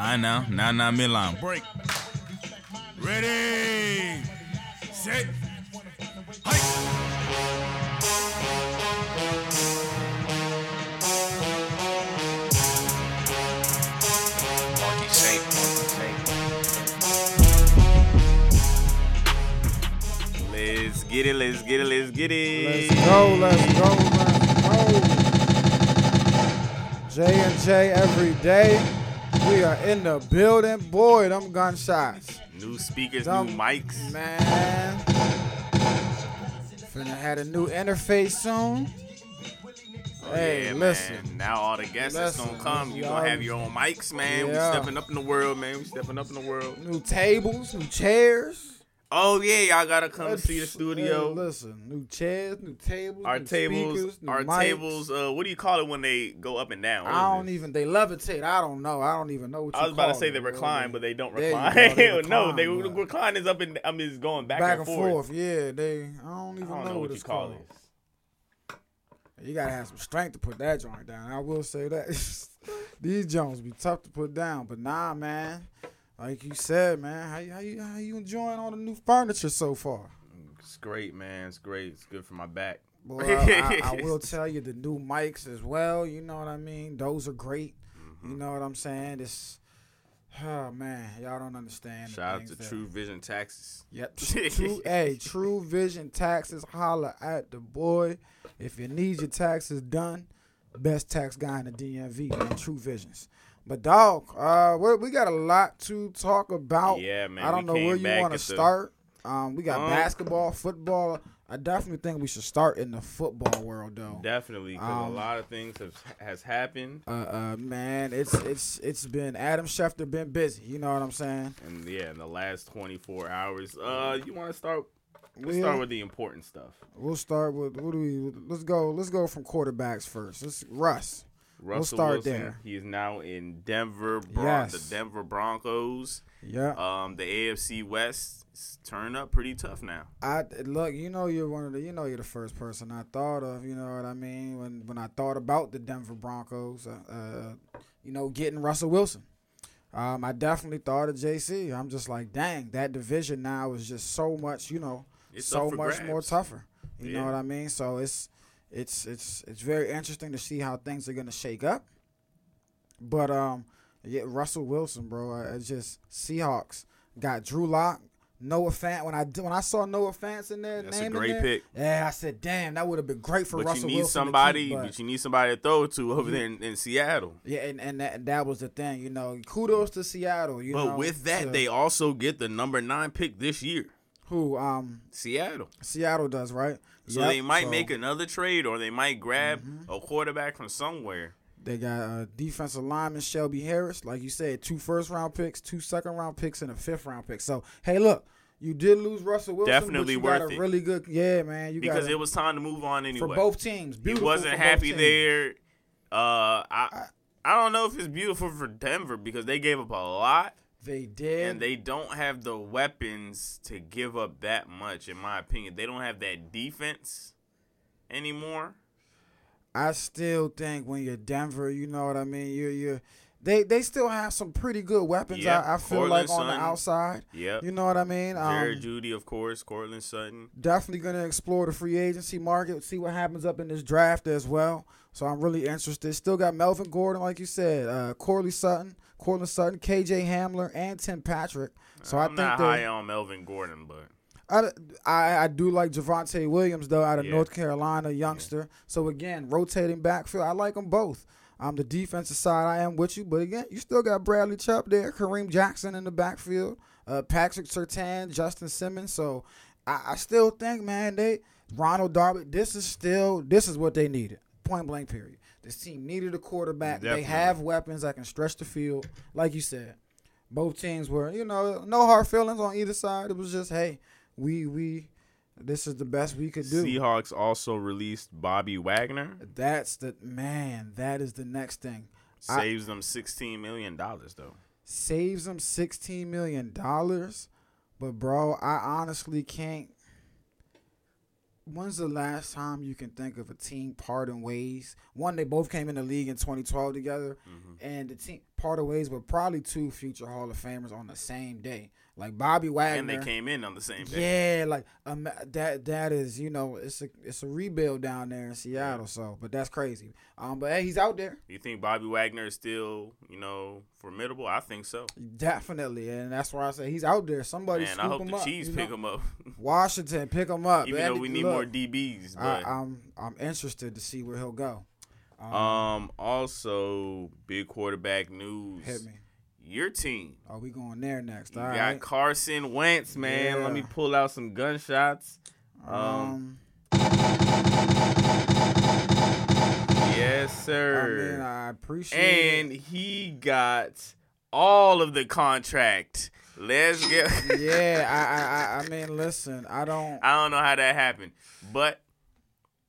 I know. Now, now, midline. Break. Ready. Set. Marky Saint, Marky Saint. Let's get it. Let's get it. Let's get it. Let's go, let's go, let's go. J and J every day. We are in the building. Boy, them gunshots. New speakers, Dumb new mics. Man. Finna had a new interface soon. Oh, Hey, yeah, listen. Man. Now all the guests that's Listen, gonna come. You gonna have your own mics, man. Yeah. We stepping up in the world, man. We stepping up in the world. New tables, new chairs. Oh yeah, y'all gotta come Let's- see the Hey, studio. listen, new chairs, new tables, our new tables, speakers, new our mics. tables. Uh, what do you call it when they go up and down? What I don't it? even. They levitate. I don't know. I don't even know what you I was about to say it, they recline, but they don't you recline. they no, they recline, but- recline is up and I mean it's going back, back, and, forth. Yeah, they. I don't I even don't know, know what you it's call called. it. You gotta have some strength to put that joint down. I will say that. These joints be tough to put down, but nah, man. Like you said, man, how you how you how you enjoying all the new furniture so far? It's great, man. It's great. It's good for my back. Boy, I, I, I will tell you the new mics as well. You know what I mean? Those are great. Mm-hmm. You know what I'm saying? It's oh man, y'all don't understand. Shout out to that- True Vision Taxes. Yep. True, hey, True Vision Taxes. Holla at the boy. If you need your taxes done, best tax guy in the DMV, man. True Visions. But dog, uh, we, we got a lot to talk about. Yeah, man. I don't know where you want to start. Um, we got Um, basketball, football. I definitely think we should start in the football world, though. Definitely, because Um, a lot of things have has happened, Uh, uh, man, it's it's it's been Adam Schefter been busy. You know what I'm saying? and yeah, in the last 24 hours. Uh, you want to start? Let's We'll- start with the important stuff. We'll start with what do we? Let's go. Let's go from quarterbacks first. Let's Russ. Russell start Wilson, there. He is now in Denver, Bron- Yes. the Denver Broncos. Yeah. Um, the AFC West is turned up pretty tough now. I look, you know, you're one of the, you know, you're the first person I thought of. You know what I mean? When when I thought about the Denver Broncos, uh, uh, you know, getting Russell Wilson. Um, I definitely thought of JC. I'm just like, dang, that division now is just so much, you know, It's so much more tougher. You Yeah. know what I mean? So it's it's it's it's very interesting to see how things are gonna shake up. But um, yeah, Russell Wilson, bro, it's just Seahawks got Drew Lock, Noah Fant. When I when I saw Noah Fant in there, That's a great there, pick. Yeah, I said, damn, that would have been great for But Russell you need Wilson. somebody. keep, but, but- you need somebody to throw to over there in, in Seattle. yeah, and, and that, that was the thing, you know. Kudos to Seattle, you but know. with that, to- they also get the number nine pick this year. who um Seattle. Seattle does right. So Yep, they might so Mm-hmm. make another trade, or they might grab a quarterback from somewhere. They got uh, defensive lineman Shelby Harris, like you said, two first round picks, two second round picks, and a fifth round pick. So hey, look, you did lose Russell Wilson, Definitely but you got worth a it. really good, yeah, man. You Because got it was time to move on anyway. for both teams. he wasn't happy there. Uh, I I don't know if it's beautiful for Denver because they gave up a lot They did. and they don't have the weapons to give up that much. In my opinion, they don't have that defense anymore. I still think when you're Denver, you know what I mean. You're you're they they still have some pretty good weapons. Yep, I, I feel Courtland like on the outside. Yep. You know what I mean. Jared Um, Jeudy, of course, Courtland Sutton. definitely gonna explore the free agency market, see what happens up in this draft as well. So I'm really interested. Still got Melvin Gordon, like you said, uh, Corley Sutton, Courtland Sutton, KJ Hamler, and Tim Patrick. So I I'm think not high on Melvin Gordon, but I, I, I do like Javonte Williams though out of Yeah. North Carolina, youngster. So again, rotating backfield, I like them both. Um, the defensive side, I am with you, but again, you still got Bradley Chubb there, Kareem Jackson in the backfield, uh, Patrick Surtain, Justin Simmons. So I, I still think, man, they Ronald Darby. This is still this is what they needed. Point blank. Period. This team needed a quarterback. Definitely. They have weapons that can stretch the field, like you said. Both teams were, you know, no hard feelings on either side. It was just, hey, we we this is the best we could do. Seahawks also released Bobby Wagner. That's the man. That is the next thing. I- Saves them sixteen million dollars though. Saves them sixteen million dollars, but bro, I honestly can't. When's the last time you can think of a team parting ways? One, they both came in the league in 2012 together, Mhm. and the team parted ways with probably two future Hall of Famers on the same day, like Bobby Wagner. And they came in on the same day. Yeah, like um, that that is you know it's a it's a rebuild down there in Seattle. So, but that's crazy. Um, but hey, he's out there You think Bobby Wagner is still, you know, formidable? I think so. definitely, and that's why I say he's out there. Somebody Man, I hope him the up. Chiefs pick know? him up. Washington pick him up. Even man. though we need Look, more DBs. I, I'm I'm interested to see where he'll go. Um, um, also big quarterback news. hit me. Your team. Are we going there next. You All got right. Carson Wentz, man. Let me pull out some gunshots. Um, Um, Yes, I sir. mean, I appreciate and he got all of the contract. Let's get. Yeah, I, I, I, I mean, listen, I don't. I don't know how that happened, but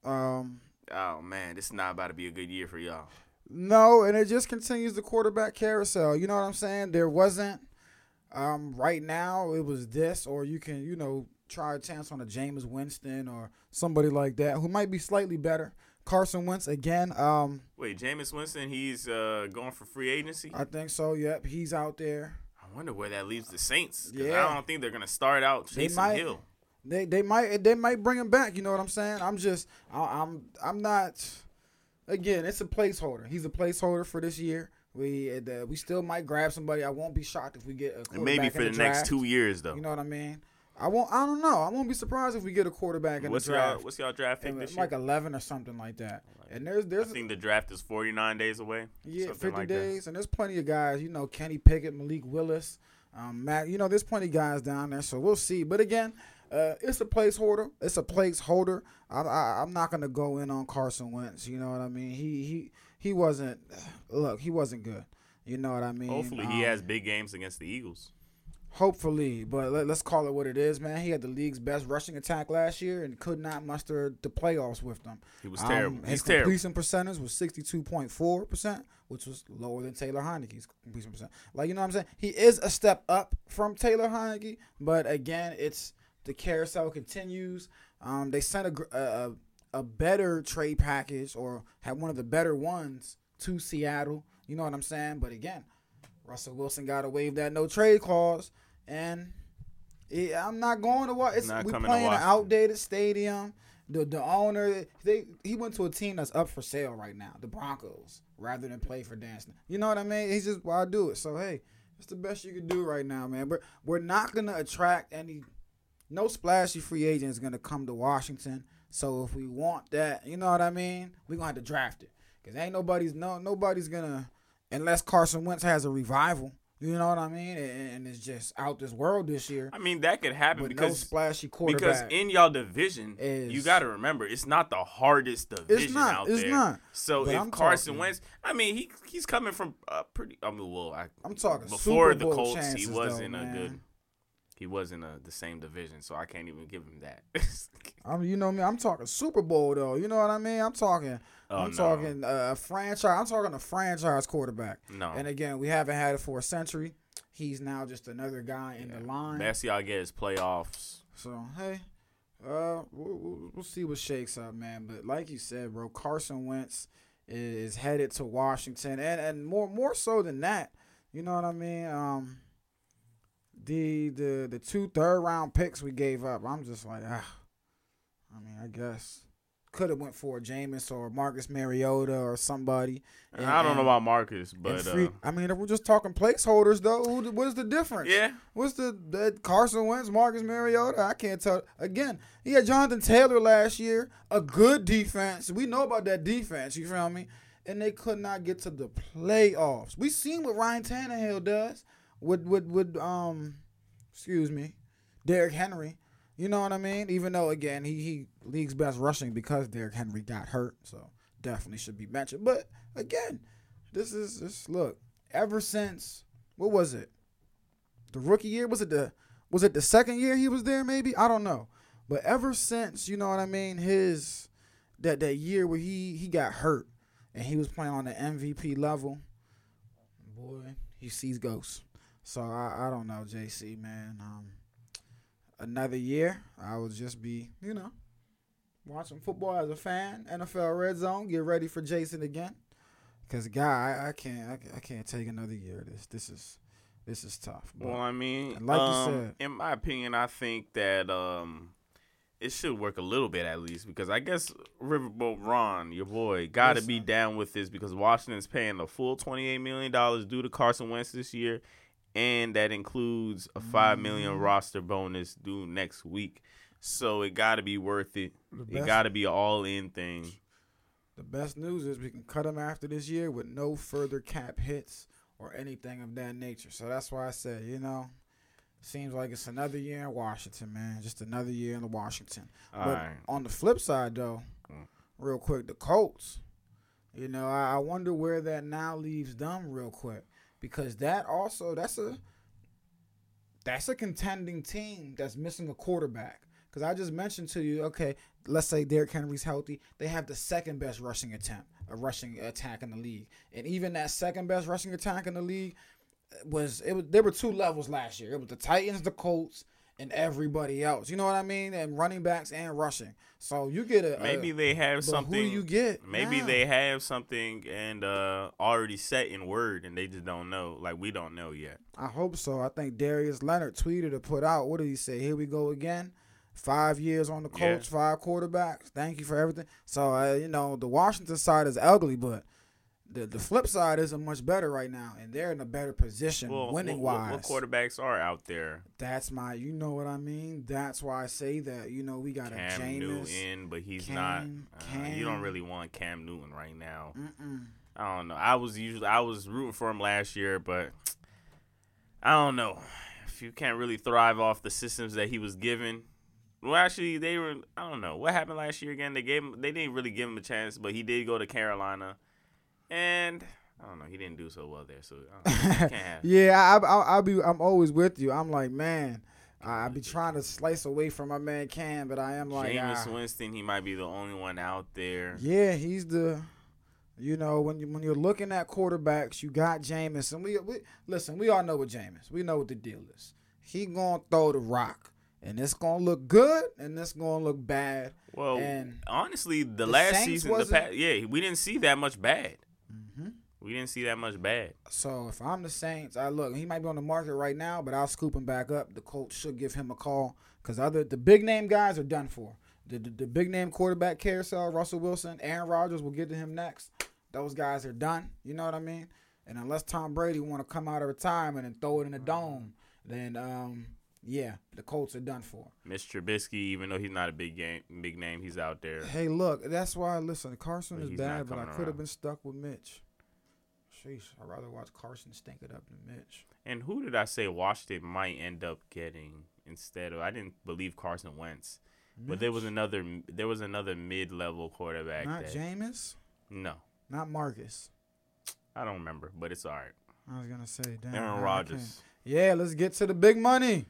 Um, oh man, this is not about to be a good year for y'all. No, and it just continues the quarterback carousel. You know what I'm saying? There wasn't. Um, right now it was this, or you can, you know, try a chance on a Jameis Winston or somebody like that who might be slightly better. Carson Wentz again. Um, Wait, Jameis Winston, he's uh, going for free agency. I think so. Yep, he's out there. I wonder where that leaves the Saints. Yeah. I don't think they're gonna start out They chasing might. Hill. They they might they might bring him back. You know what I'm saying? I'm just I, I'm I'm not. Again, it's a placeholder. He's a placeholder for this year. We uh, we still might grab somebody. I won't be shocked if we get a And quarterback maybe for the, next two years though. You know what I mean? I won't. I don't know. I won't be surprised if we get a quarterback in what's the y'all draft. what's y'all draft pick this like year? 11 or something like that. And there's there's. I think the draft is 49 days away. yeah, 50 like that. days, and there's plenty of guys. You know, Kenny Pickett, Malik Willis, um, Matt. You know, there's plenty of guys down there. So we'll see. But again, uh, it's a placeholder. It's a placeholder. I, I, I'm not gonna go in on Carson Wentz. You know what I mean? He he he wasn't. Look, he wasn't good. You know what I mean? Hopefully, he Um, has big games against the Eagles. Hopefully, but let, us call it what it is, man. He had the league's best rushing attack last year and could not muster the playoffs with them. He was Um, terrible. his He's terrible. completion percentage was sixty two point four percent, which was lower than Taylor Heinicke's completion percent. Like you know what I'm saying? He is a step up from Taylor Heinicke, but again, it's the carousel continues. Um, they sent a, a a better trade package or had one of the better ones to Seattle. You know what I'm saying? But again, Russell Wilson got to waive that no trade clause, and it, I'm not going to watch. It's Not we playing an outdated stadium. The the owner they he went to a team that's up for sale right now, the Broncos, rather than play for dancing. You know what I mean? He's just why I do it. So hey, it's the best you can do right now, man. But we're not gonna attract any no splashy free agent is gonna come to Washington. So if we want that, you know what I mean, we're gonna have to draft it. Cause ain't nobody's no nobody's gonna unless Carson Wentz has a revival. You know what I mean? And, and it's just out this world this year. I mean, that could happen With no because splashy because in y'all division, Is- you got to remember it's not the hardest division not, out it's there. not. So But if I'm Carson talking- Wentz, I mean, he he's coming from a pretty. I mean, well, I, I'm talking before the Colts, chances, he wasn't a man. good. He wasn't a, the same division, so I can't even give him that. I'm, you know me. I'm talking Super Bowl though. You know what I mean? I'm talking. Oh, I'm no. talking uh, a franchise. I'm talking a franchise quarterback. no, And again, we haven't had it for a century. He's now just another guy in the line. best y'all get is playoffs. So hey, uh, we'll, we'll, we'll see what shakes up, man. But like you said, bro, Carson Wentz is headed to Washington, and and more more so than that, you know what I mean? Um, the the the two third round picks we gave up, I'm just like, ah, I mean, I guess could have went for Jameis or Marcus Mariota or somebody. And I don't know about Marcus, but free, uh, I mean, if we're just talking placeholders, though, who, what is the difference? yeah, What's the that Carson Wentz, Marcus Mariota? I can't tell. Again, he had Jonathan Taylor last year, a good defense. We know about that defense. You feel me? And they could not get to the playoffs. We seen what Ryan Tannehill does with with with um, excuse me, Derrick Henry. You know what I mean? Even though again he he league's best rushing because Derrick Henry got hurt, so definitely should be mentioned. But again, this is this look ever since what was it? the rookie year was it the was it the second year he was there maybe i don't know but ever since you know what i mean his that that year where he he got hurt and he was playing on the mvp level boy he sees ghosts so i i don't know jc man um another year i would just be you know watching football as a fan. NFL Red Zone. Get ready for Jason again. Cause guy, I, I can't, I, I can't take another year of this. This is, this is tough. But Well, I mean, like you um, said- in my opinion, I think that um, it should work a little bit at least because I guess Riverboat Ron, your boy, got to be down with this because Washington's paying the full twenty-eight million dollars due to Carson Wentz this year, and that includes a five million roster bonus due next week. So it got to be worth it. It got to be an all-in thing. The best news is we can cut him after this year with no further cap hits or anything of that nature. So that's why I said, you know, seems like it's another year in Washington, man. Just another year in Washington. All but right. on the flip side, though, Mm. real quick, the Colts. You know, I, I wonder where that now leaves them, real quick, because that also that's a that's a contending team that's missing a quarterback. Because I just mentioned to you, okay, let's say Derrick Henry's healthy, they have the second best rushing attempt, a rushing attack in the league, and even that second best rushing attack in the league was it was there were two levels last year. It was the Titans, the Colts, and everybody else. You know what I mean? And running backs and rushing. So you get a Maybe a, they have something. Who you get? Maybe they have something and uh already set in word and they just don't know. Like we don't know yet. I hope so. I think Darius Leonard tweeted or put out. What did he say? Here we go again. Five years on the Yeah. five quarterbacks. Thank you for everything. So uh, you know the Washington side is ugly, but the the flip side isn't much better right now, and they're in a better position Well, winning wise. what, what quarterbacks are out there? That's my, you know what I mean. That's why I say that. You know we got a Cam. Newton, but he's not. Cam- Uh, you don't really want Cam Newton right now. Mm-mm. I don't know. I was usually I was rooting for him last year, but I don't know if you can't really thrive off the systems that he was given. Well, actually, they were. I don't know what happened last year again. They gave him. They didn't really give him a chance, but he did go to Carolina, and I don't know. He didn't do so well there, so I don't know. Can't have. Yeah, I, I, I'll be. I'm always with you. I'm like, man, I, I be trying to slice away from my man Cam, but I am like, Jameis ah. Winston, he might be the only one out there. yeah, he's the. You know, when you when you're looking at quarterbacks, you got Jameis, and we, we listen. We all know what Jameis. We know what the deal is. He gonna throw the rock, and it's gonna look good, and it's gonna look bad. Well, And honestly, the, the last Saints season, the past, yeah, we didn't see that much bad. We didn't see that much bad. So if I'm the Saints, I look. He might be on the market right now, but I'll scoop him back up. The Colts should give him a call because other the big name guys are done for. The, the the big name quarterback carousel, Russell Wilson, Aaron Rodgers. We'll get to him next. Those guys are done. You know what I mean? And unless Tom Brady want to come out of retirement and throw it in the dome, then um yeah, the Colts are done for. Mr. Trubisky, even though he's not a big game, big name, he's out there. Hey, look, that's why listen. Carson But is bad, but I could have been stuck with Mitch. Sheesh, I'd rather watch Carson stink it up than Mitch. And who did I say Washington might end up getting instead of? I didn't believe Carson Wentz, but there was another. There was another mid-level quarterback. not that, Jameis, No, not Marcus. I don't remember, but it's all right. I was gonna say, damn. Aaron Rodgers. Yeah, let's get to the big money.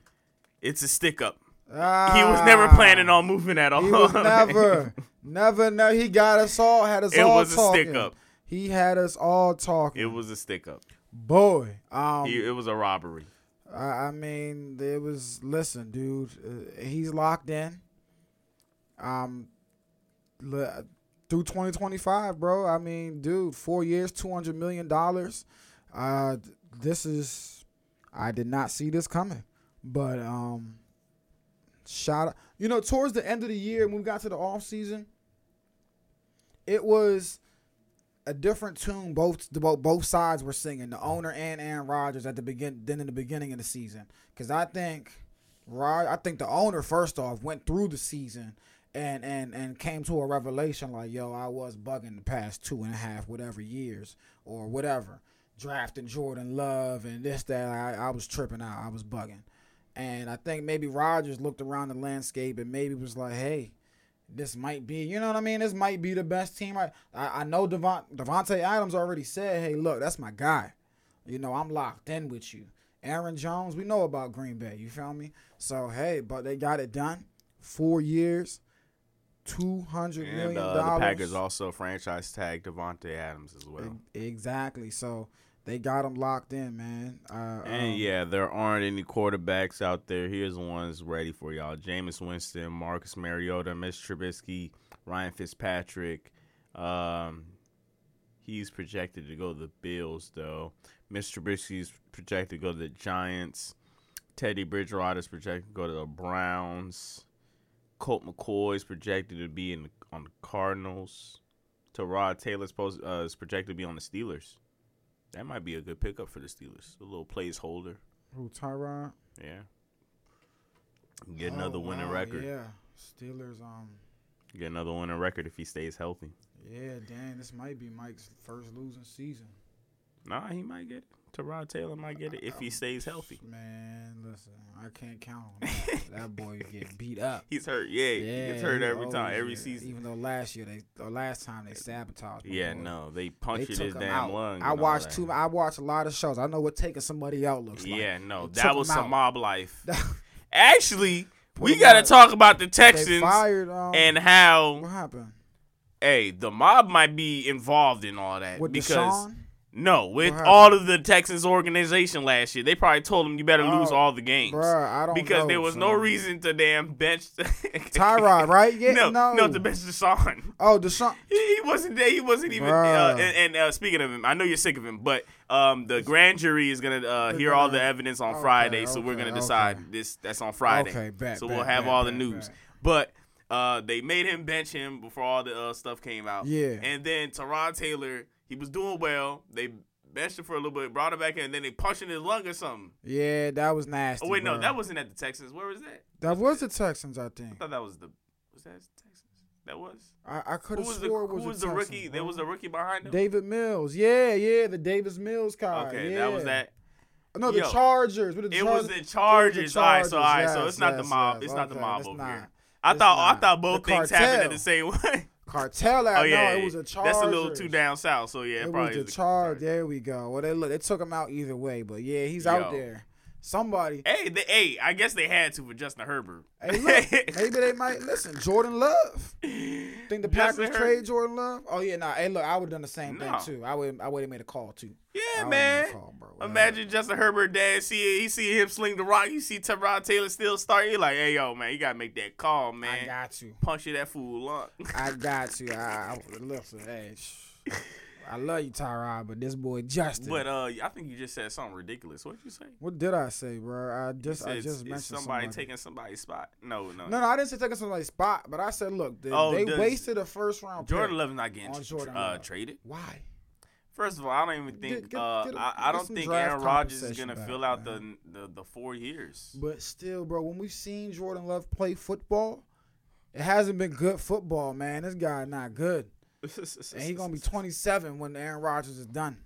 It's a stick up. Ah, He was never planning on moving at all. He was never, never, no. He got us all. Had us it all was a talking. stick up. He had us all talking. It was a stick up. boy. Um, He- it was a robbery. I, I mean, it was. Listen, dude, uh, he's locked in. Um, le- through 2025, bro. I mean, dude, four years, 200 million dollars. Uh, this is. I did not see this coming, but um, shout out. You know, towards the end of the year, when we got to the off season, it was a different tune both the both, both sides were singing the owner and Aaron Rodgers at the begin then in the beginning of the season. Because I think Rod I think the owner first off went through the season and and and came to a revelation like yo I was bugging the past two and a half whatever years or whatever. Drafting Jordan Love and this that I, I was tripping out. I was bugging. And I think maybe Rodgers looked around the landscape and maybe was like hey this might be, you know what I mean? This might be the best team. I I, I know Devon, Davante Adams already said, hey, look, that's my guy. You know, I'm locked in with you. Aaron Jones, we know about Green Bay. You feel me? So, hey, but they got it done. Four years, two hundred And million uh, the Packers also franchise tag Davante Adams as well. Exactly. So they got him locked in, man. Uh, And um, yeah, there aren't any quarterbacks out there. Here's the ones ready for y'all: Jameis Winston, Marcus Mariota, Mitch Trubisky, Ryan Fitzpatrick. Um, he's projected to go to the Bills, though. Mitch Trubisky's projected to go to the Giants. Teddy Bridgewater's projected to go to the Browns. Colt McCoy's projected to be in on the Cardinals. Tyrod Taylor's uh, is projected to be on the Steelers. That might be a good pickup for the Steelers. A little placeholder. Who Tyrod? Yeah. Get another Oh, winning wow, record. Yeah, Steelers. Um, Get another winning record if he stays healthy. yeah, dang, this might be Mike's first losing season. Nah, he might get it. Tyrod Taylor might get it if he stays healthy. Man, listen, I can't count on that. that boy get beat up. He's hurt. Yeah, he gets hurt every time, every is. season. Even though last year they, or last time they sabotaged. Yeah, boy. no, they They punctured took his damn out. lung. I watched too. I watched a lot of shows. I know what taking somebody out looks like. Yeah, no, They that was some out. mob life. Actually, we got to talk about the Texans fired. Um, and how, what happened hey, the mob might be involved in all that with because Deshaun? No, with all of the Texans organization last year, they probably told him you better lose Oh, all the games Bruh, I don't because know, there was no reason to damn bench Tyrod, right? Yeah, no, no. no, to bench Deshaun. Oh, Deshaun. He, he wasn't there. He wasn't even. Uh, and and uh, speaking of him, I know you're sick of him, but um, the grand jury is gonna uh, hear all the evidence on okay, Friday, so we're gonna decide okay. this. That's on Friday. Okay, bet, So bet, we'll have bet, all the news. But uh, they made him bench him before all the uh, stuff came out. Yeah. And then Tyrod Taylor, he was doing well. They benched him for a little bit, brought him back in, and then they punched in his lung or something. Yeah, that was nasty. Oh wait, no, that wasn't at the Texans. Where was that? that was the Texans, I think. I thought that was the. Was that Texans? That was. I, I could have was the swore Who was, was the, Texans, rookie? bro. There was a rookie behind him. Davis Mills. Yeah, yeah, the Davis Mills car. Okay, yeah. that was that. No, the Yo, Chargers. The It Chargers. was the was Chargers. All right, so all right, Chargers, so yes, it's not the mob. yes. It's not the mob over not. here. I It's thought I thought both The things happened at the same way. Cartel. out. oh no, yeah, it was a charge. that's a little too down south. So yeah, It probably was is charge. There we go. Well, they look. They took him out either way, but yeah, he's out there. Somebody. Hey, they, hey, I guess they had to for Justin Herbert. Hey, look. maybe they might listen. Jordan Love. Think the Justin Packers Her- trade Jordan Love? Oh yeah, nah. Hey, look, I would have done the same No. thing too. I would. I would have made a call too. Yeah, man. call. Imagine Justin Herbert dad see he see him sling the rock. You see Tyrod Taylor still start. You're like, hey yo, man, you gotta make that call, man. I got you. Punch you that fool lung. I got you. I, I listen. Hey, I love you, Tyrod, but this boy Justin. but uh, I think you just said something ridiculous. What did you say? what did I say, bro? I just, I just mentioned somebody, somebody. taking somebody's spot. No, no. No, no, I didn't say taking somebody's spot, but I said, look, they, Oh, they wasted a first round Jordan pick. Love's not getting on Jordan uh, traded. Why? First of all, I don't even think. Get- get- uh, get a- I, I don't think Aaron Rodgers is gonna back, fill out the, the the four years. But still, bro, when we've seen Jordan Love play football, it hasn't been good football, man. This guy not good, and he gonna be 27 when Aaron Rodgers is done.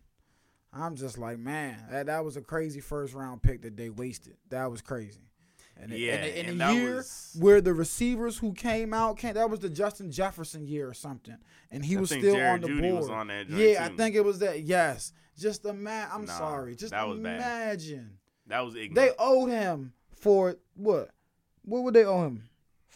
I'm just like, man, that, that was a crazy first round pick that they wasted. That was crazy. And it- Yeah, in, a- in and a year was- where the receivers who came out came, that was the Justin Jefferson year or something, and he I was still Jared on the Jeudy board. on yeah, I think it was that. Yes, just imagine. I'm Nah, sorry, just that was bad. imagine. That was ignorant. They owed him for what? What would they owe him?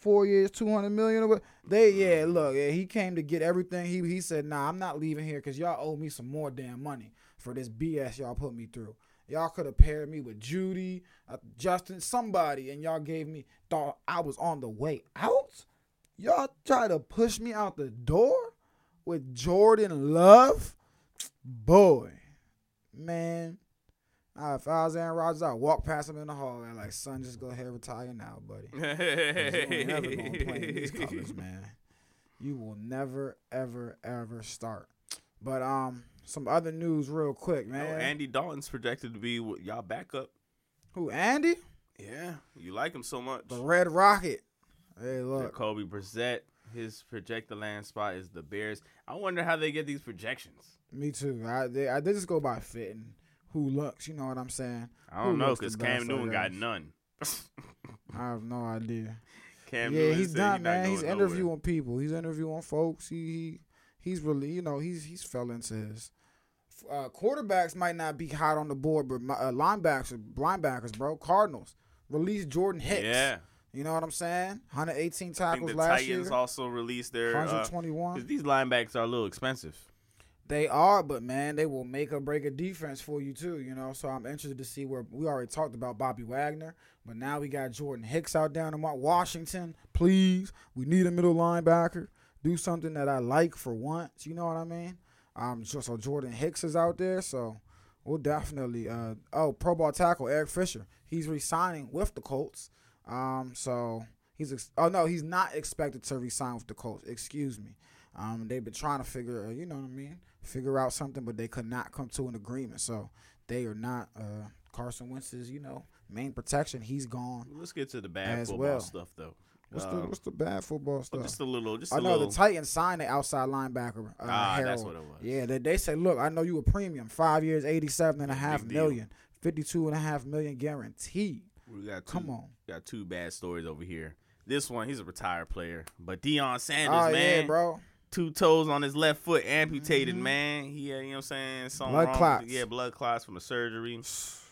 Four years, two hundred million or what? They yeah, look, yeah, he came to get everything. He he said, nah, I'm not leaving here because y'all owe me some more damn money for this BS y'all put me through. Y'all could have paired me with Jeudy, uh, Justin, somebody, and y'all gave me thought I was on the way out. Y'all try to push me out the door with Jordan Love, boy, man. If I was Aaron Rodgers, I'd walk past him in the hall and like, son, just go ahead and retire now, buddy. You ain't never gonna play in these colors, man. You will never, ever, ever start. But um, some other news, real quick, man. Oh, man. Andy Dalton's projected to be y'all backup. Who? Andy, Yeah, you like him so much. the Red Rocket. Hey, look. Kobe Brissett, his projected land spot is the Bears. I wonder how they get these projections. Me too. I they, I did just go by fit and who looks. You know what I'm saying? I don't Who know because Cam Newton got none. I have no idea. Cam yeah, Newton he's said he done, not man. He's going nowhere. interviewing people. He's interviewing folks. He, he he's really, you know, he's he's fell into his. Uh, quarterbacks might not be hot on the board, but my, uh, linebackers, linebackers, bro, Cardinals release Jordan Hicks. Yeah, you know what I'm saying? 118 I think tackles last Titans year, also released their. Uh, these linebackers are a little expensive. They are, but man, they will make or break a defense for you too. You know, so I'm interested to see where we already talked about Bobby Wagner, but now we got Jordan Hicks out down in Washington. Please, we need a middle linebacker. Do something that I like for once. You know what I mean? Um, so, so Jordan Hicks is out there, so we'll definitely. Uh, oh, Pro Bowl tackle Eric Fisher. He's resigning with the Colts. Um, so he's. Ex- oh no, he's not expected to resign with the Colts. Excuse me. Um, they've been trying to figure, uh, you know what I mean, figure out something, but they could not come to an agreement. So they are not uh, Carson Wentz's, you know, main protection. He's gone. Let's get to the bad football well. stuff though. What's the Um, what's the bad football stuff? just a little, just I a know little. the Titans signed the outside linebacker. Uh, Ah, Harold. that's what it was. Yeah, they, they say, look, I know you a premium, five years, eighty-seven and a half million, fifty-two and a half million guaranteed. we got two, Come on. got two bad stories over here. This one, he's a retired player, but Deion Sanders, Oh man, yeah, bro. Two toes on his left foot amputated, Mhm. man. He had, you know what I'm saying? Something Blood wrong with- yeah, blood clots from the surgery.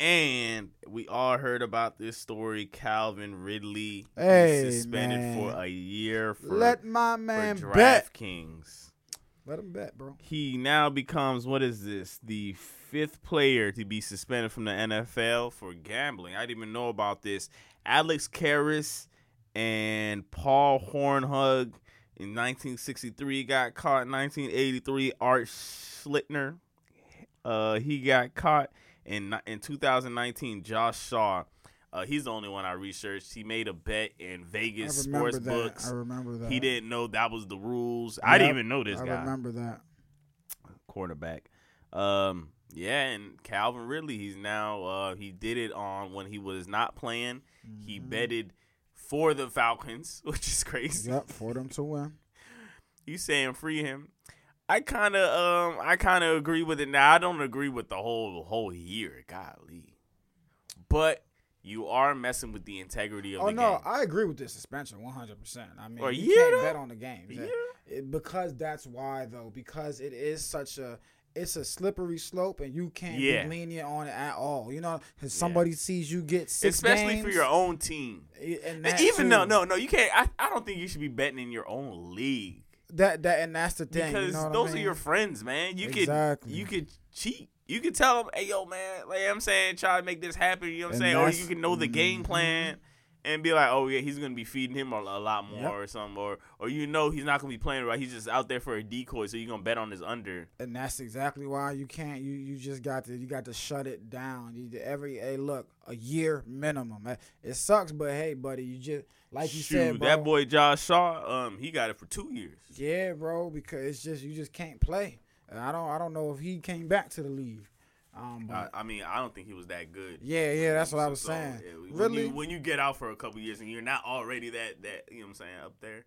And we all heard about this story. Calvin Ridley Hey, suspended man. for a year for, Let my for man bet. DraftKings. Let him bet, bro. He now becomes what is this? The fifth player to be suspended from the NFL for gambling. I didn't even know about this. Alex Karras and Paul Hornung in 1963 got caught. 1983, Art Schlichter, uh, he got caught. In in 2019, Josh Shaw, uh, he's the only one I researched. He made a bet in Vegas sports that. books. I remember that. He didn't know that was the rules. I didn't even know this I guy I remember that. quarterback. Um, yeah, and Calvin Ridley, he's now uh he did it on when he was not playing. He Mhm. betted for the Falcons, which is crazy. Yep, for them to win. You saying free him? I kind of um I kind of agree with it. Now I don't agree with the whole whole year, golly, but you are messing with the integrity of Oh the no, game. Oh no, I agree with this suspension 100. percent I mean, For a you year, can't bet on the game Yeah. It- because that's why though. Because it is such a it's a slippery slope, and you can't Yeah. be lenient on it at all. You know, because somebody sees you get six Especially for your own team. and that Even though no no you can't. I, I don't think you should be betting in your own league. that that and that's the thing. because you know those I mean? are your friends, man. You Exactly. could you could cheat. You could tell them, "Hey, yo, man, like I'm saying, try to make this happen." You know what I'm And saying? Or you can know the game mhm. plan and be like, "Oh yeah, he's gonna be feeding him a, a lot more Yep. or something," or or you know he's not gonna be playing right. He's just out there for a decoy, so you're gonna bet on his under. and that's exactly why you can't. You you just got to you got to shut it down. You every hey look a year minimum. Eh, It sucks, but hey, buddy, you just like you Shoot, said, bro. that boy Josh Shaw, um, he got it for two years. Yeah, bro, because it's just you just can't play. And I don't I don't know if he came back to the league. Um, I, but I mean, I don't think he was that good. yeah, yeah, that's what I was so, saying. yeah, when Really? you, when you get out for a couple years and you're not already that that you know what I'm saying up there.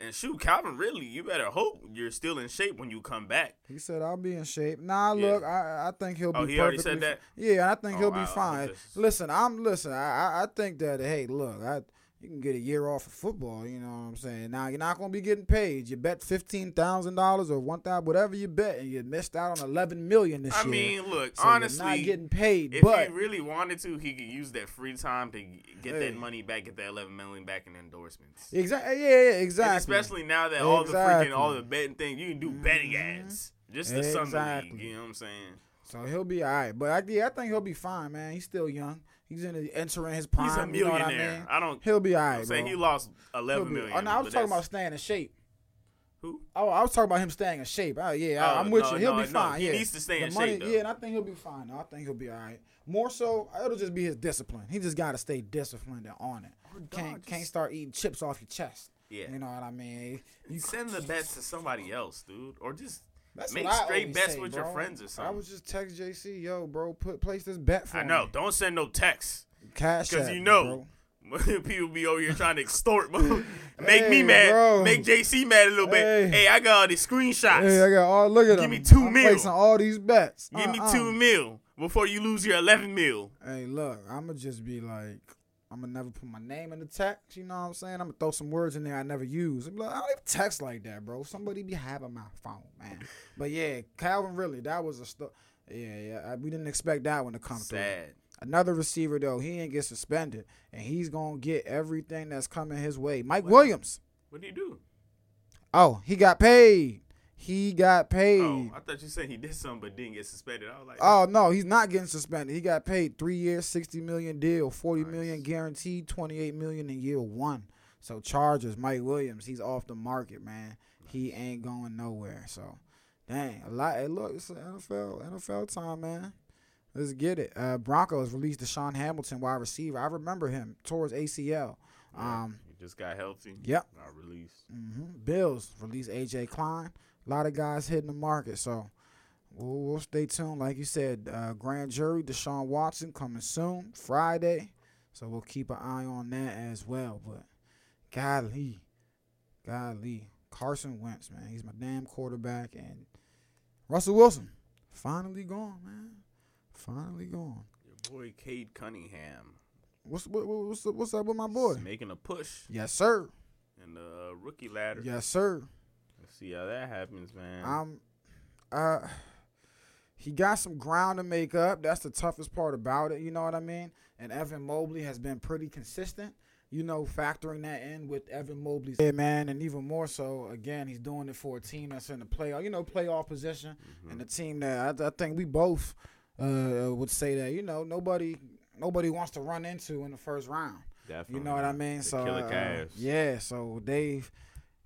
And shoot, Calvin Ridley, you better hope you're still in shape when you come back. He said I'll be in shape. Nah, Yeah. look, I I think he'll be. Oh, he already said that? Yeah, I think Oh, he'll be fine. just- Listen, I'm listen. I, I I think that hey, look, I you can get a year off of football. You know what I'm saying? Now you're not gonna be getting paid. You bet fifteen thousand dollars or one thousand, whatever you bet, and you missed out on eleven million this I year. I mean, look, So honestly, not getting paid, if but he really wanted to, he could use that free time to get Hey. that money back, get that 11 million back in endorsements. exactly, yeah, yeah, And exactly. especially now that all the freaking all the betting things, you can do betting Mhm. ads just Sunday Exactly. league. You know what I'm saying? So he'll be all right. But I, yeah, I think he'll be fine, man. He's still young. He's in the, entering his prime. He's a You know what I millionaire. mean? I don't. He'll be all right, I'm saying he lost He'll 11 be- million. Oh, no, I was but talking about staying in shape. who? Oh, I was talking about him staying in shape. Oh, yeah, I- Oh, I'm with no, you. He'll no, be no, fine. he yeah, needs to stay The in money- shape, though. Yeah, and I think he'll be fine. I think he'll be all right. More so, it'll just be his discipline. He just got to stay disciplined and on it. dog, Can't just- can't start eating chips off your chest. Yeah. You know what I mean? You Send the bets to somebody else, dude, or just That's Make straight bets say, with your friends or something. I was just text JC, yo, bro, put place this bet for I know. me. Don't send no texts. Cash Because you know, bro. people be over here trying to extort, make me mad, bro. make JC mad a little bit. Hey. Hey, I got all these screenshots. Hey, I got all look at them. Give them. me two I'm mil. placing all these bets. Give me Uh-uh. two mil before you lose your eleven mil. Hey, look, I'ma just be like, I'ma never put my name in the text. You know what I'm saying? I'ma throw some words in there I never use. I'm like, I don't even text like that, bro. Somebody be having my phone, man. But yeah, Calvin, really, that was a sto- Yeah, yeah, I, we didn't expect that one to come through. Another receiver though, he ain't get suspended, and he's gonna get everything that's coming his way. Mike Williams. What do you do? Oh, he got paid. He got paid. Oh, I thought you said he did something but didn't get suspended. I was like, Oh no, he's not getting suspended. He got paid three years, sixty million deal, forty Nice. million guaranteed, twenty eight million in year one. So Chargers, Mike Williams, he's off the market, man. He ain't going nowhere. So, dang, a lot. Hey, look, it's NFL NFL time, man. Let's get it. Uh, Broncos released DaeSean Hamilton, wide receiver. I remember him towards ACL. yeah, Um, he just got healthy. yep. Got released. hmm Bills released AJ Klein. A lot of guys hitting the market, so we'll, we'll stay tuned. Like you said, uh, grand jury Deshaun Watson coming soon Friday, so we'll keep an eye on that as well. But golly, golly, Carson Wentz, man, he's my damn quarterback, and Russell Wilson finally gone, man, finally gone. Your boy Cade Cunningham. What's what, what- what's what's up with my boy? is making a push Yes, sir. And the rookie ladder. Yes, sir. See how that happens, man. Um, uh, he got some ground to make up. That's the toughest part about it. You know what I mean? And Evan Mobley has been pretty consistent. You know, factoring that in with Evan Mobley's yeah, man, and even more so, again, he's doing it for a team that's in the playoff, you know, playoff position, Mm-hmm. and the team that I, I think we both uh, would say that you know nobody nobody wants to run into in the first round. Definitely. You know what I mean? The so uh, yeah, so they've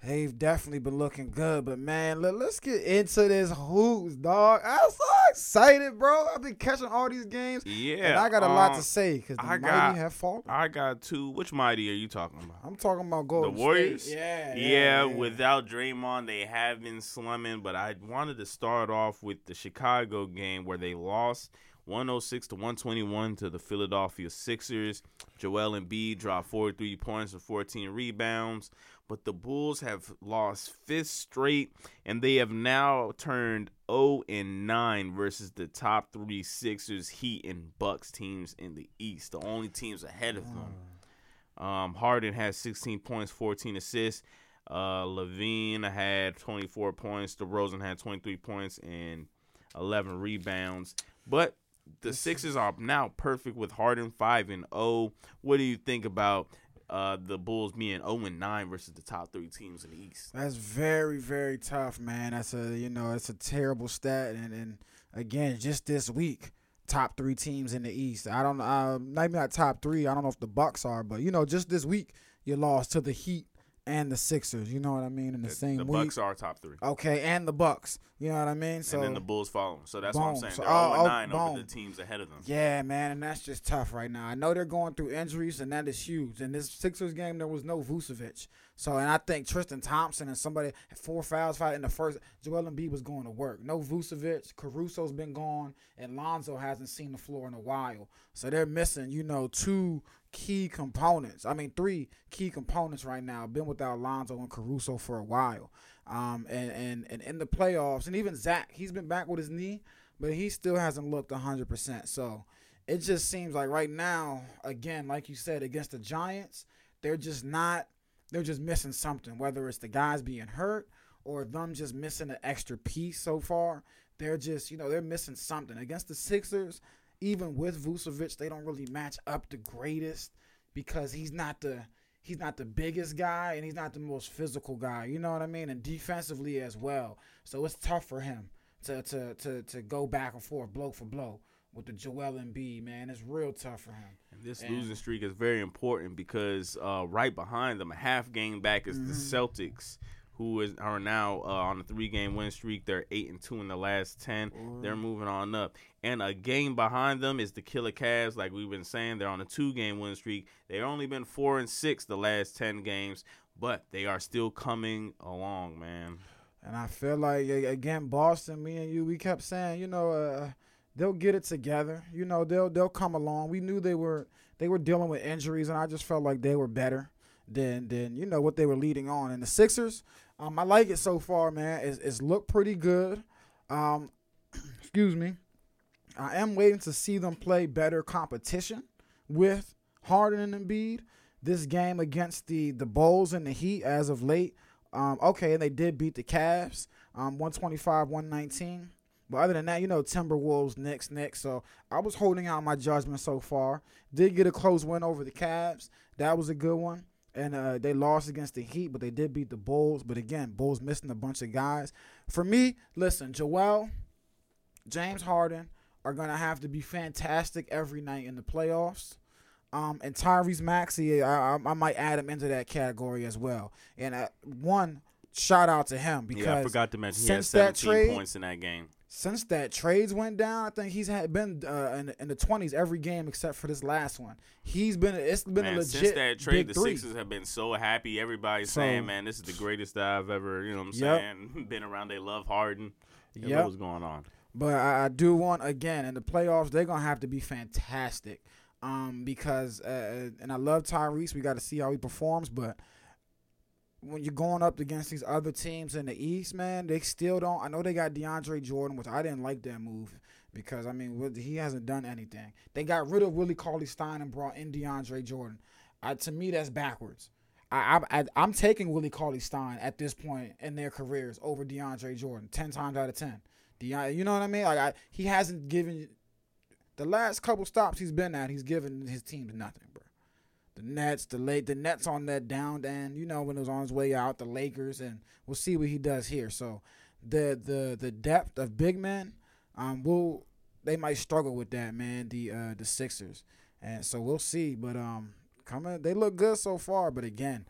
they've definitely been looking good. But man, let, us get into this hoops, dog. I'm so excited, bro. I've been catching all these games, Yeah. and I got a lot um, to say because the I mighty got- have fallen. I got two. Which mighty are you talking about? I'm talking about Golden the Warriors. State. Yeah, yeah, yeah. Without Draymond, they have been slumming. But I wanted to start off with the Chicago game where they lost 106 to 121 to the Philadelphia Sixers. Joel and Embiid dropped 43 points and 14 rebounds. But the Bulls have lost fifth straight, and they have now turned 0 and 9 versus the top three Sixers, Heat, and Bucks teams in the East. The only teams ahead of them. Um, Harden had 16 points, 14 assists. Uh, LaVine had 24 points. DeRozan had 23 points and 11 rebounds. But the Sixers are now perfect with Harden 5 and 0. What do you think about uh, the Bulls being 0 and 9 versus the top three teams in the East? That's very, very tough, man. That's a you know, it's a terrible stat, and and again, just this week, top three teams in the East. I don't, uh, maybe not top three. I don't know if the Bucks are, but you know, just this week, you lost to the Heat and the Sixers. You know what I mean? In the, same the week. Bucks are top three. Okay, and the Bucks. You know what I mean? So and then the Bulls follow. So that's what I'm saying. They're 0 oh, and oh, 9 over the teams ahead of them. yeah, man, and that's just tough right now. I know they're going through injuries, and that is huge. In this Sixers game, there was no Vucevic, so and I think Tristan Thompson and somebody had four fouls fight in the first. Joel Embiid was going to work. No Vucevic. Caruso's been gone, and Lonzo hasn't seen the floor in a while. So they're missing, you know, two key components. I mean, three key components right now. Been without Lonzo and Caruso for a while. Um, and, and, and in the playoffs, and even Zach, he's been back with his knee, but he still hasn't looked 100%. So it just seems like right now, again, like you said, against the Giants, they're just not, they're just missing something, whether it's the guys being hurt or them just missing an extra piece so far. They're just, you know, they're missing something. Against the Sixers, even with Vucevic, they don't really match up the greatest because he's not the he's not the biggest guy and he's not the most physical guy. You know what I mean? And defensively as well. So it's tough for him to to to to go back and forth, blow for blow with the Joel Embiid, man. It's real tough for him. And this And- losing streak is very important because uh, right behind them, a half game back, is the Celtics, who is are now uh, on a three game win streak. They're eight and two in the last ten. They're moving on up, and a game behind them is the Killer Cavs. Like we've been saying, they're on a two game win streak. They've only been four and six the last ten games, but they are still coming along, man. And I feel like again, Boston, me and you, we kept saying, you know, uh, they'll get it together. You know, they'll they'll come along. We knew they were they were dealing with injuries, and I just felt like they were better than than you know what they were leading on. And the Sixers, um, I like it so far, man. It's, it's looked pretty good. Um, excuse me. I am waiting to see them play better competition with Harden and Embiid. This game against the the Bulls and the Heat as of late. Um, okay, and they did beat the Cavs, um, 125, 119. But other than that, you know, Timberwolves, Knicks, Knicks. So I was holding out my judgment so far. Did get a close win over the Cavs. That was a good one. And uh, they lost against the Heat, but they did beat the Bulls. But again, Bulls missing a bunch of guys. For me, listen, Joel, James Harden are gonna have to be fantastic every night in the playoffs. Um, and Tyrese Maxey, I, I, I might add him into that category as well. And uh, one shout out to him because yeah, I forgot to mention he had since that 17 trade- points in that game. Since that trades went down, I think he's had been uh, in, in the twenties every game except for this last one. He's been it's been Man, a legit since that trade, big the three. Sixers have been so happy. Everybody's So- saying, "Man, this is the greatest that I've ever." You know what I'm Yep. saying? been around. They love Harden. Know what's going on? But I, I do want again in the playoffs they're gonna have to be fantastic, um, because uh, and I love Tyrese. We got to see how he performs, but when you're going up against these other teams in the East, man, they still don't. I know they got DeAndre Jordan, which I didn't like that move because I mean he hasn't done anything. They got rid of Willie Cauley Stein and brought in DeAndre Jordan. To me, that's backwards. I, I, I'm taking Willie Cauley Stein at this point in their careers over DeAndre Jordan ten times out of ten. Deon, you know what I mean? Like I, he hasn't given the last couple stops he's been at. He's given his teams nothing, bro. The Nets, the late, the Nets on that down end. You know when it was on his way out, the Lakers, and we'll see what he does here. So the the the depth of big men, um, will they might struggle with that, man. The uh the Sixers, and so we'll see. But um, coming, they look good so far. But again,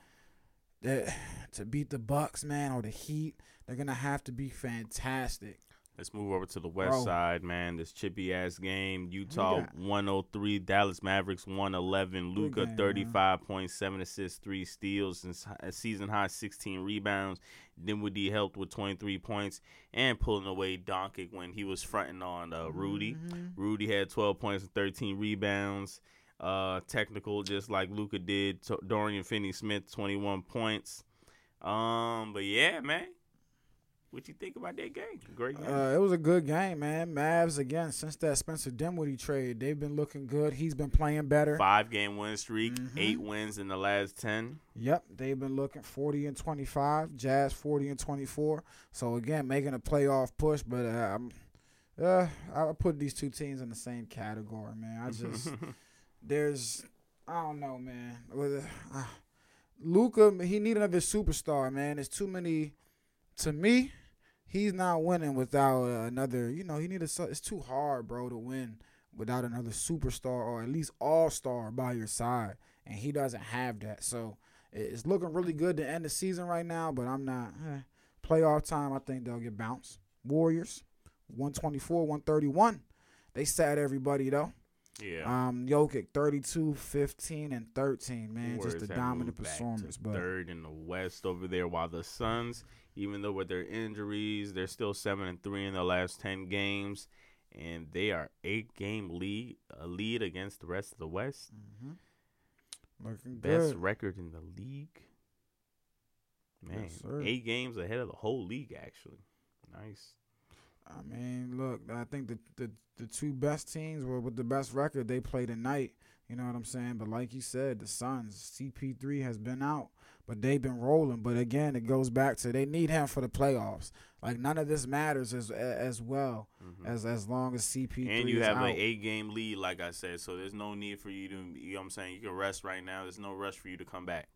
to beat the Bucks, man, or the Heat, they're gonna have to be fantastic. Let's move over to the west Bro. side, man. This chippy ass game. Utah got? 103, Dallas Mavericks 111. Good Luka game, 35 points, 7 assists, 3 steals, and season high 16 rebounds. Dinwiddie helped with 23 points and pulling away Doncic when he was fronting on uh, Rudy. Mm-hmm. Rudy had 12 points and 13 rebounds. Uh, technical, just like Luka did. T- Dorian Finney-Smith 21 points. Um, but yeah, man. What you think about that game? Great game. Uh, it was a good game, man. Mavs again since that Spencer Dinwiddie trade, they've been looking good. He's been playing better. Five game win streak, Mhm. eight wins in the last ten. Yep, they've been looking 40 and 25. Jazz 40 and 24. So again, making a playoff push, but uh, I'm, uh, I put these two teams in the same category, man. I just there's I don't know, man. Uh, Luka, he need another superstar, man. There's too many. To me, he's not winning without uh, another. You know, he need a. It's too hard, bro, to win without another superstar or at least all star by your side, and he doesn't have that. So it's looking really good to end the season right now, but I'm not. Eh. Playoff time, I think they'll get bounced. Warriors, 124, 131. They sat everybody though. yeah. Um, Jokic 32, 15, and 13, man. Warriors just a dominant moved back to performance. But third in the West over there, while the Suns, even though with their injuries, they're still seven and three in the last ten games, and they are eight game lead a lead against the rest of the West. Mm-hmm. looking Best good. record in the league. Man, Yes, eight games ahead of the whole league. Actually, nice. I mean, look, I think the, the the two best teams were with the best record. They play tonight. You know what I'm saying? But like you said, the Suns, CP3 has been out, but they've been rolling. But again, it goes back to they need him for the playoffs. Like none of this matters as as well Mhm. as as long as CP3 And you have an eight game lead, like I said, so there's no need for you to, you know what I'm saying? You can rest right now. There's no rush for you to come back.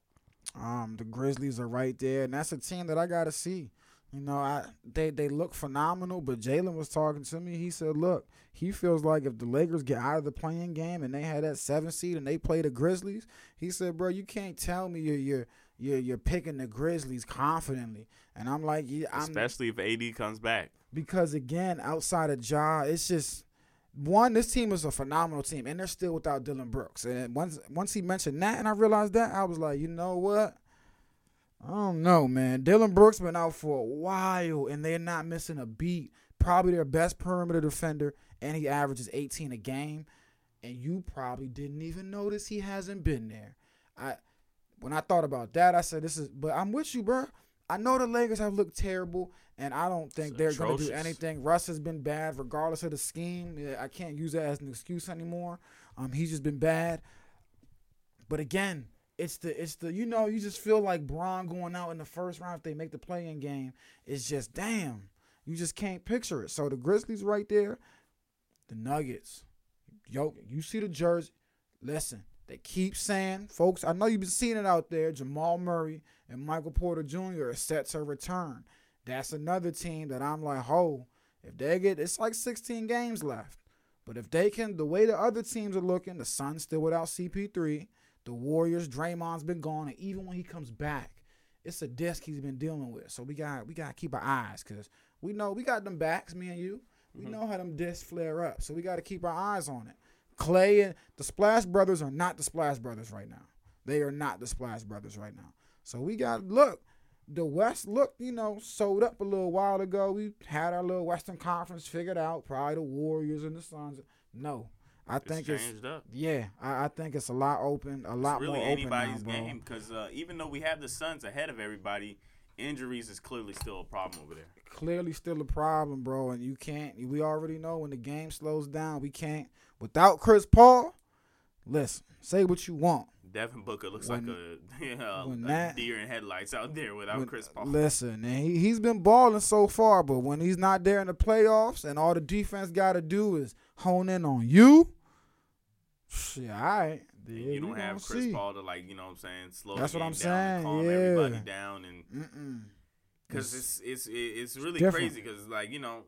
Um, the Grizzlies are right there, and that's a team that I gotta see. You know, I they they look phenomenal, but Jalen was talking to me. He said, "Look, he feels like if the Lakers get out of the playing game and they had that seven seed and they play the Grizzlies, he said, bro, you can't tell me you're you're you're, you're picking the Grizzlies confidently." And I'm like, yeah, I'm Especially if AD comes back. because again, outside of Ja, it's just one. This team is a phenomenal team, and they're still without Dillon Brooks. And once once he mentioned that, and I realized that, I was like, you know what? I don't know, man. Dillon Brooks been out for a while, and they're not missing a beat. Probably their best perimeter defender, and he averages 18 a game. And you probably didn't even notice he hasn't been there. I when I thought about that, I said, "This is." But I'm with you, bro. I know the Lakers have looked terrible, and I don't think It's they're going to do anything. Russ has been bad, regardless of the scheme. I can't use that as an excuse anymore. Um, he's just been bad. But again, it's the it's the you know you just feel like Bron going out in the first round if they make the play-in game. It's just damn, you just can't picture it. So the Grizzlies right there, the Nuggets. Yo, you see the jersey. Listen, They keep saying, folks, I know you've been seeing it out there. Jamal Murray and Michael Porter Jr. are set to return. That's another team that I'm like, ho, if they get, it's like 16 games left. But if they can, the way the other teams are looking, the Suns still without CP3, the Warriors, Draymond's been gone, and even when he comes back, it's a disc he's been dealing with. So we got we got to keep our eyes because we know we got them backs, me and you. We mm-hmm. know how them discs flare up, so we got to keep our eyes on it. Clay and the Splash Brothers are not the Splash Brothers right now. They are not the Splash Brothers right now. So we got look. The West looked, you know, sold up a little while ago. We had our little Western Conference figured out. Probably the Warriors and the Suns. No, I think it's it's changed up. yeah. I, I think it's a lot open, a lot It's really more open anybody's now, bro. game because uh, even though we have the Suns ahead of everybody, injuries is clearly still a problem over there. clearly still a problem, bro. And you can't. We already know when the game slows down, we can't. Without Chris Paul, listen, say what you want. Devin Booker looks When- like a, yeah, a that- deer in headlights out there without When- Chris Paul. Listen, and he, he's been balling so far, but when he's not there in the playoffs and all the defense got to do is hone in on you, shit, all right. Yeah, you don't have Chris see. Paul to like, you know what I'm saying, slow That's what I'm down, saying, calm everybody down, and Mm-mm. Because it's it's it's really different. crazy because like you know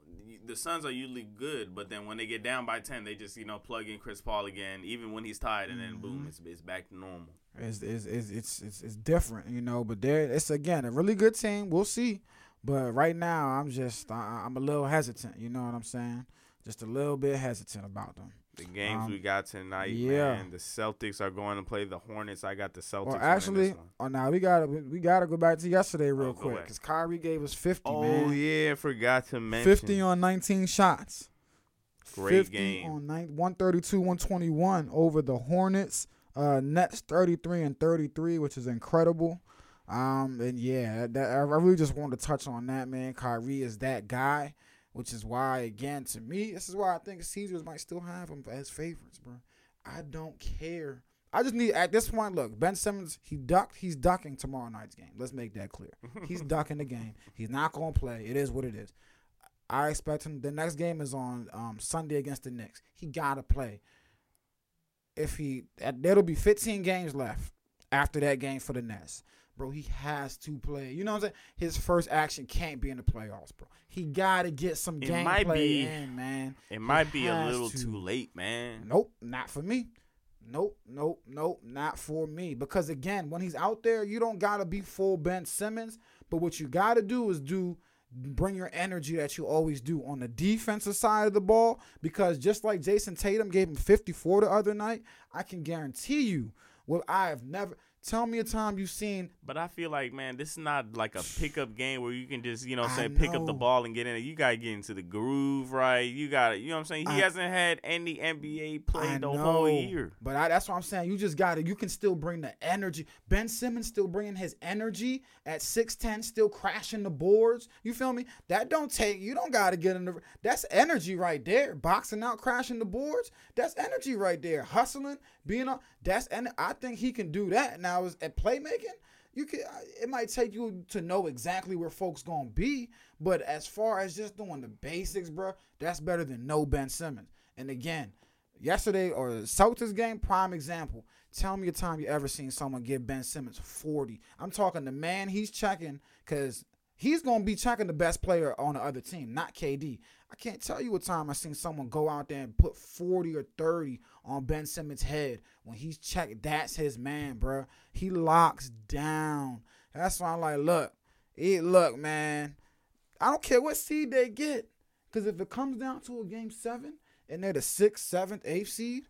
the Suns are usually good, but then when they get down by ten, they just you know plug in Chris Paul again, even when he's tired, and then Mm-hmm. boom, it's it's back to normal. It's it's it's it's it's, it's different, you know. But there, it's again a really good team. We'll see. But right now, I'm just I, I'm a little hesitant. You know what I'm saying? Just a little bit hesitant about them. The games Um, we got tonight, yeah. man. The Celtics are going to play the Hornets. I got the Celtics. Or actually, oh now we gotta we gotta go back to yesterday real Oh, quick because Kyrie gave us 50, oh man. yeah, forgot to mention 50 on 19 shots. Great 50 game. on nine, 132, 121 over the Hornets. Uh, Nets 33 and 33, which is incredible. Um, and yeah, that, I really just wanted to touch on that, man. Kyrie is that guy, which is why, again, to me, this is why I think Caesars might still have him as favorites, bro. I don't care. I just need at this point. Look, Ben Simmons, he ducked. He's ducking tomorrow night's game. Let's make that clear. He's ducking the game. He's not gonna play. It is what it is. I expect him. The next game is on um, Sunday against the Knicks. He gotta play. If he, there'll be 15 games left after that game for the Nets, bro. He has to play. You know what I'm saying? His first action can't be in the playoffs, bro. He gotta get some It game might play be- in, man. It might be a little to. too late, man. Nope, not for me. Nope, nope, nope, not for me. Because again, when he's out there, you don't gotta be full Ben Simmons. But what you gotta do is do bring your energy that you always do on the defensive side of the ball. Because just like Jayson Tatum gave him 54 the other night, I can guarantee you what I have never tell me a time you've seen But I feel like, man, this is not like a pickup game where you can just, you know, say pick up the ball and get in it. You gotta get into the groove, right? You gotta, you know what I'm saying? He I- hasn't had any NBA play I the know, whole year. But I, that's what I'm saying. You just got to You can still bring the energy. Ben Simmons still bringing his energy at 6'10", still crashing the boards. You feel me? That don't take. You don't got to get in the. That's energy right there. Boxing out, crashing the boards. That's energy right there. Hustling, being on. That's and I think he can do that. Now is at playmaking. You can. It might take you to know exactly where folks gonna be, but as far as just doing the basics, bro, that's better than no Ben Simmons. And again, yesterday or Celtics game, prime example. Tell me a time you ever seen someone give Ben Simmons 40. I'm talking the man he's checking because he's to be checking the best player on the other team, not KD. I can't tell you a time I seen someone go out there and put 40 or 30 on Ben Simmons' head when he's checked. That's his man, bro. He locks down. That's why I'm like, look, it, look, man. I don't care what seed they get. Because if it comes down to a game seven and they're the sixth, seventh, eighth seed,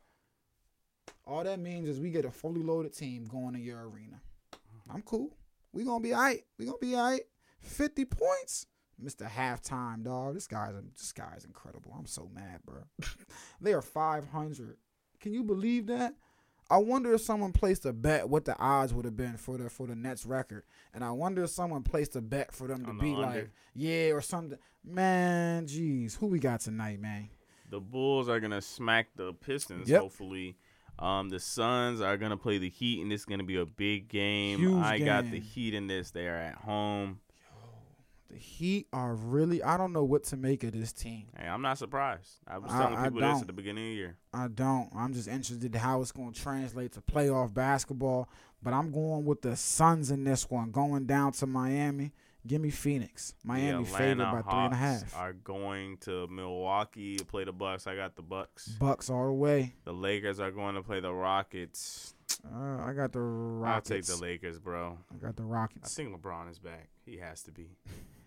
all that means is we get a fully loaded team going to your arena. I'm cool. We gonna be alright. We gonna be alright. Fifty points, Mister Halftime dog. This guy's this guy's incredible. I'm so mad, bro. they are 500. Can you believe that? I wonder if someone placed a bet what the odds would have been for the for the Nets record, and I wonder if someone placed a bet for them to be under? like, yeah, or something. Man, jeez, who we got tonight, man? The Bulls are gonna smack the Pistons. Yep. Hopefully, um, the Suns are gonna play the Heat, and this is gonna be a big game. Huge I got the. Heat in this. They are at home. The Heat are really. I don't know what to make of this team. Hey, I'm not surprised. I was telling I people this at the beginning of the year. I don't. I'm just interested in how it's going to translate to playoff basketball. But I'm going with the Suns in this one, going down to Miami. Give me Phoenix. Miami favored by three and a half. Are going to Milwaukee to play the Bucks. I got the Bucks. Bucks all the way. The Lakers are going to play the Rockets. Uh, I got the Rockets. I'll take the Lakers, bro. I got the Rockets. I think LeBron is back. He has to be.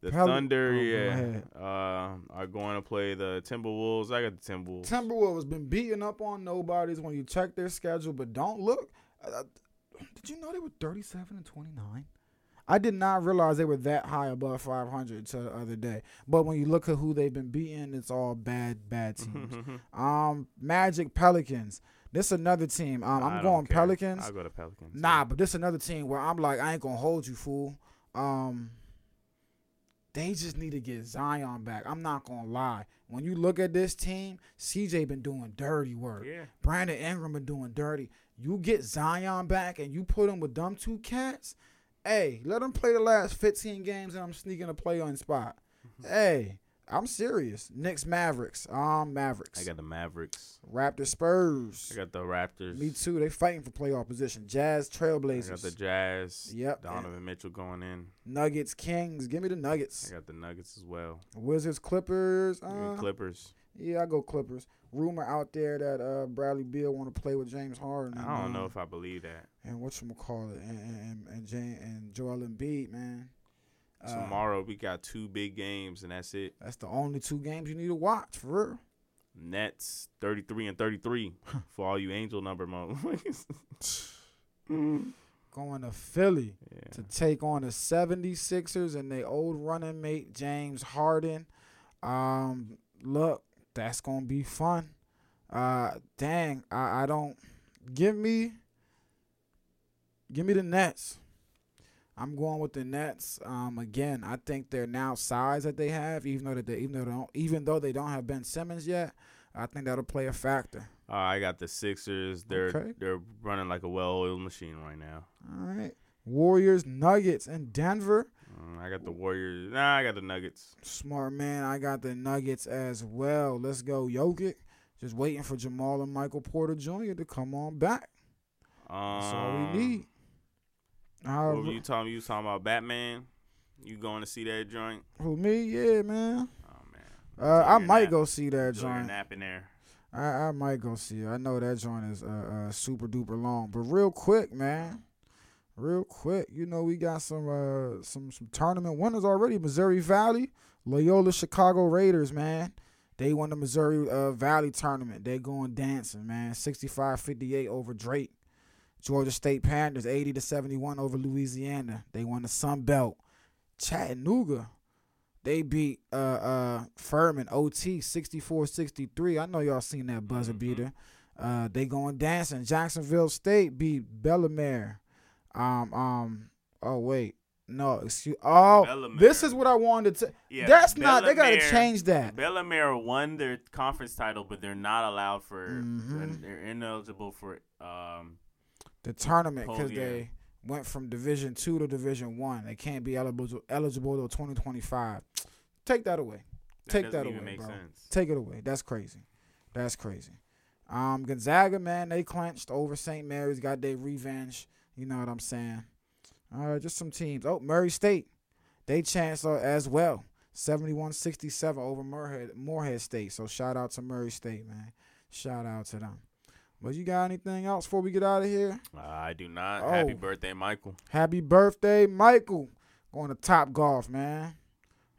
The Pel- Thunder, oh, yeah, uh, are going to play the Timberwolves. I got the Timberwolves. Timberwolves been beating up on nobodies when you check their schedule, but don't look. Uh, did you know they were 37 and 29? I did not realize they were that high above 500 till the other day. But when you look at who they've been beating, it's all bad, bad teams. um, Magic Pelicans. This another team. Um, I I'm going. Pelicans. I'll go to Pelicans. Nah, but this another team where I'm like, I ain't gonna hold you, fool. Um, they just need to get Zion back. I'm not gonna lie. When you look at this team, CJ been doing dirty work. Yeah. Brandon Ingram been doing dirty. You get Zion back and you put him with them two cats. Hey, let them play the last 15 games and I'm sneaking a play on spot. Mm-hmm. hey, I'm serious. Knicks Mavericks. Um Mavericks. I got the Mavericks. Raptors Spurs. I got the Raptors. Me too. They fighting for playoff position. Jazz Trailblazers. I got the Jazz. Yep. Donovan Mitchell going in. Nuggets, Kings. Give me the Nuggets. I got the Nuggets as well. Wizards, Clippers. Uh, Clippers. yeah, I go Clippers. Rumor out there that uh, Bradley Beal want to play with James Harden. I don't know if I believe that. and what you call it, and and and, and, Jane, and Joel Embiid, man. Tomorrow we got two big games and that's it. That's the only two games you need to watch for real. Nets 33 and 33 for all you angel number motherfuckers. Going to Philly yeah. to take on the 76ers and their old running mate James Harden. Um, look, that's gonna be fun. Uh, dang, I, I don't give me, give me the Nets. I'm going with the Nets. Um, again, I think their now size that they have, even though that they even though they don't even though they don't have Ben Simmons yet, I think that'll play a factor. Uh, I got the Sixers. They're Okay. they're running like a well-oiled machine right now. All right, Warriors, Nuggets, and Denver. Mm, I got the Warriors. Nah, I got the Nuggets. Smart man, I got the Nuggets as well. Let's go, Jokic. Just waiting for Jamal and Michael Porter Jr. to come on back. Um, That's all we need. What were you talking? You was talking about Batman? You going to see that joint? who me? Yeah, man. Oh man, Uh, I might nap. go see that Enjoy joint. nap in there. I, I might go see it. I know that joint is uh, uh super duper long, but real quick, man. Real quick, you know we got some uh some some tournament winners already. Missouri Valley, Loyola Chicago Raiders, man. They won the Missouri uh, Valley tournament. They going dancing, man. 65-58 over Drake. Georgia State Panthers 80 to 71 over Louisiana. They won the Sun Belt. Chattanooga they beat uh uh Furman OT 64-63. I know y'all seen that buzzer Mhm. beater. Uh they going dancing. Jacksonville State beat Bellarmine. Um um oh wait. No, excuse Oh, this is what I wanted to Yeah, That's not they got to change that. Bellarmine won their conference title, but they're not allowed for. Mhm. They're ineligible for. Um, The tournament cuz they went from Division 2 to Division 1. They can't be eligible eligible till 2025. Take that away. Take doesn't that away, bro. sense. Take it away. That's crazy. That's crazy. Um, Gonzaga, man, they clenched over St. Mary's, got their revenge. You know what I'm saying? Right, just some teams. Oh, Murray State, they chanced uh, as well. 71-67 over Morehead, Morehead State. So shout out to Murray State, man. Shout out to them. But you got anything else before we get out of here? I do not. Oh. Happy birthday, Michael. Happy birthday, Michael. Going to Top Golf, man.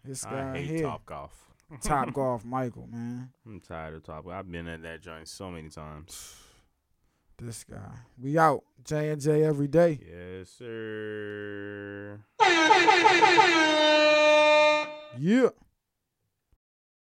This guy I hate here. Top Golf. Top Golf, Michael, man. I'm tired of Top Golf. I've been at that joint so many times. This guy. We out. J and J every day. Yes, sir. Yeah.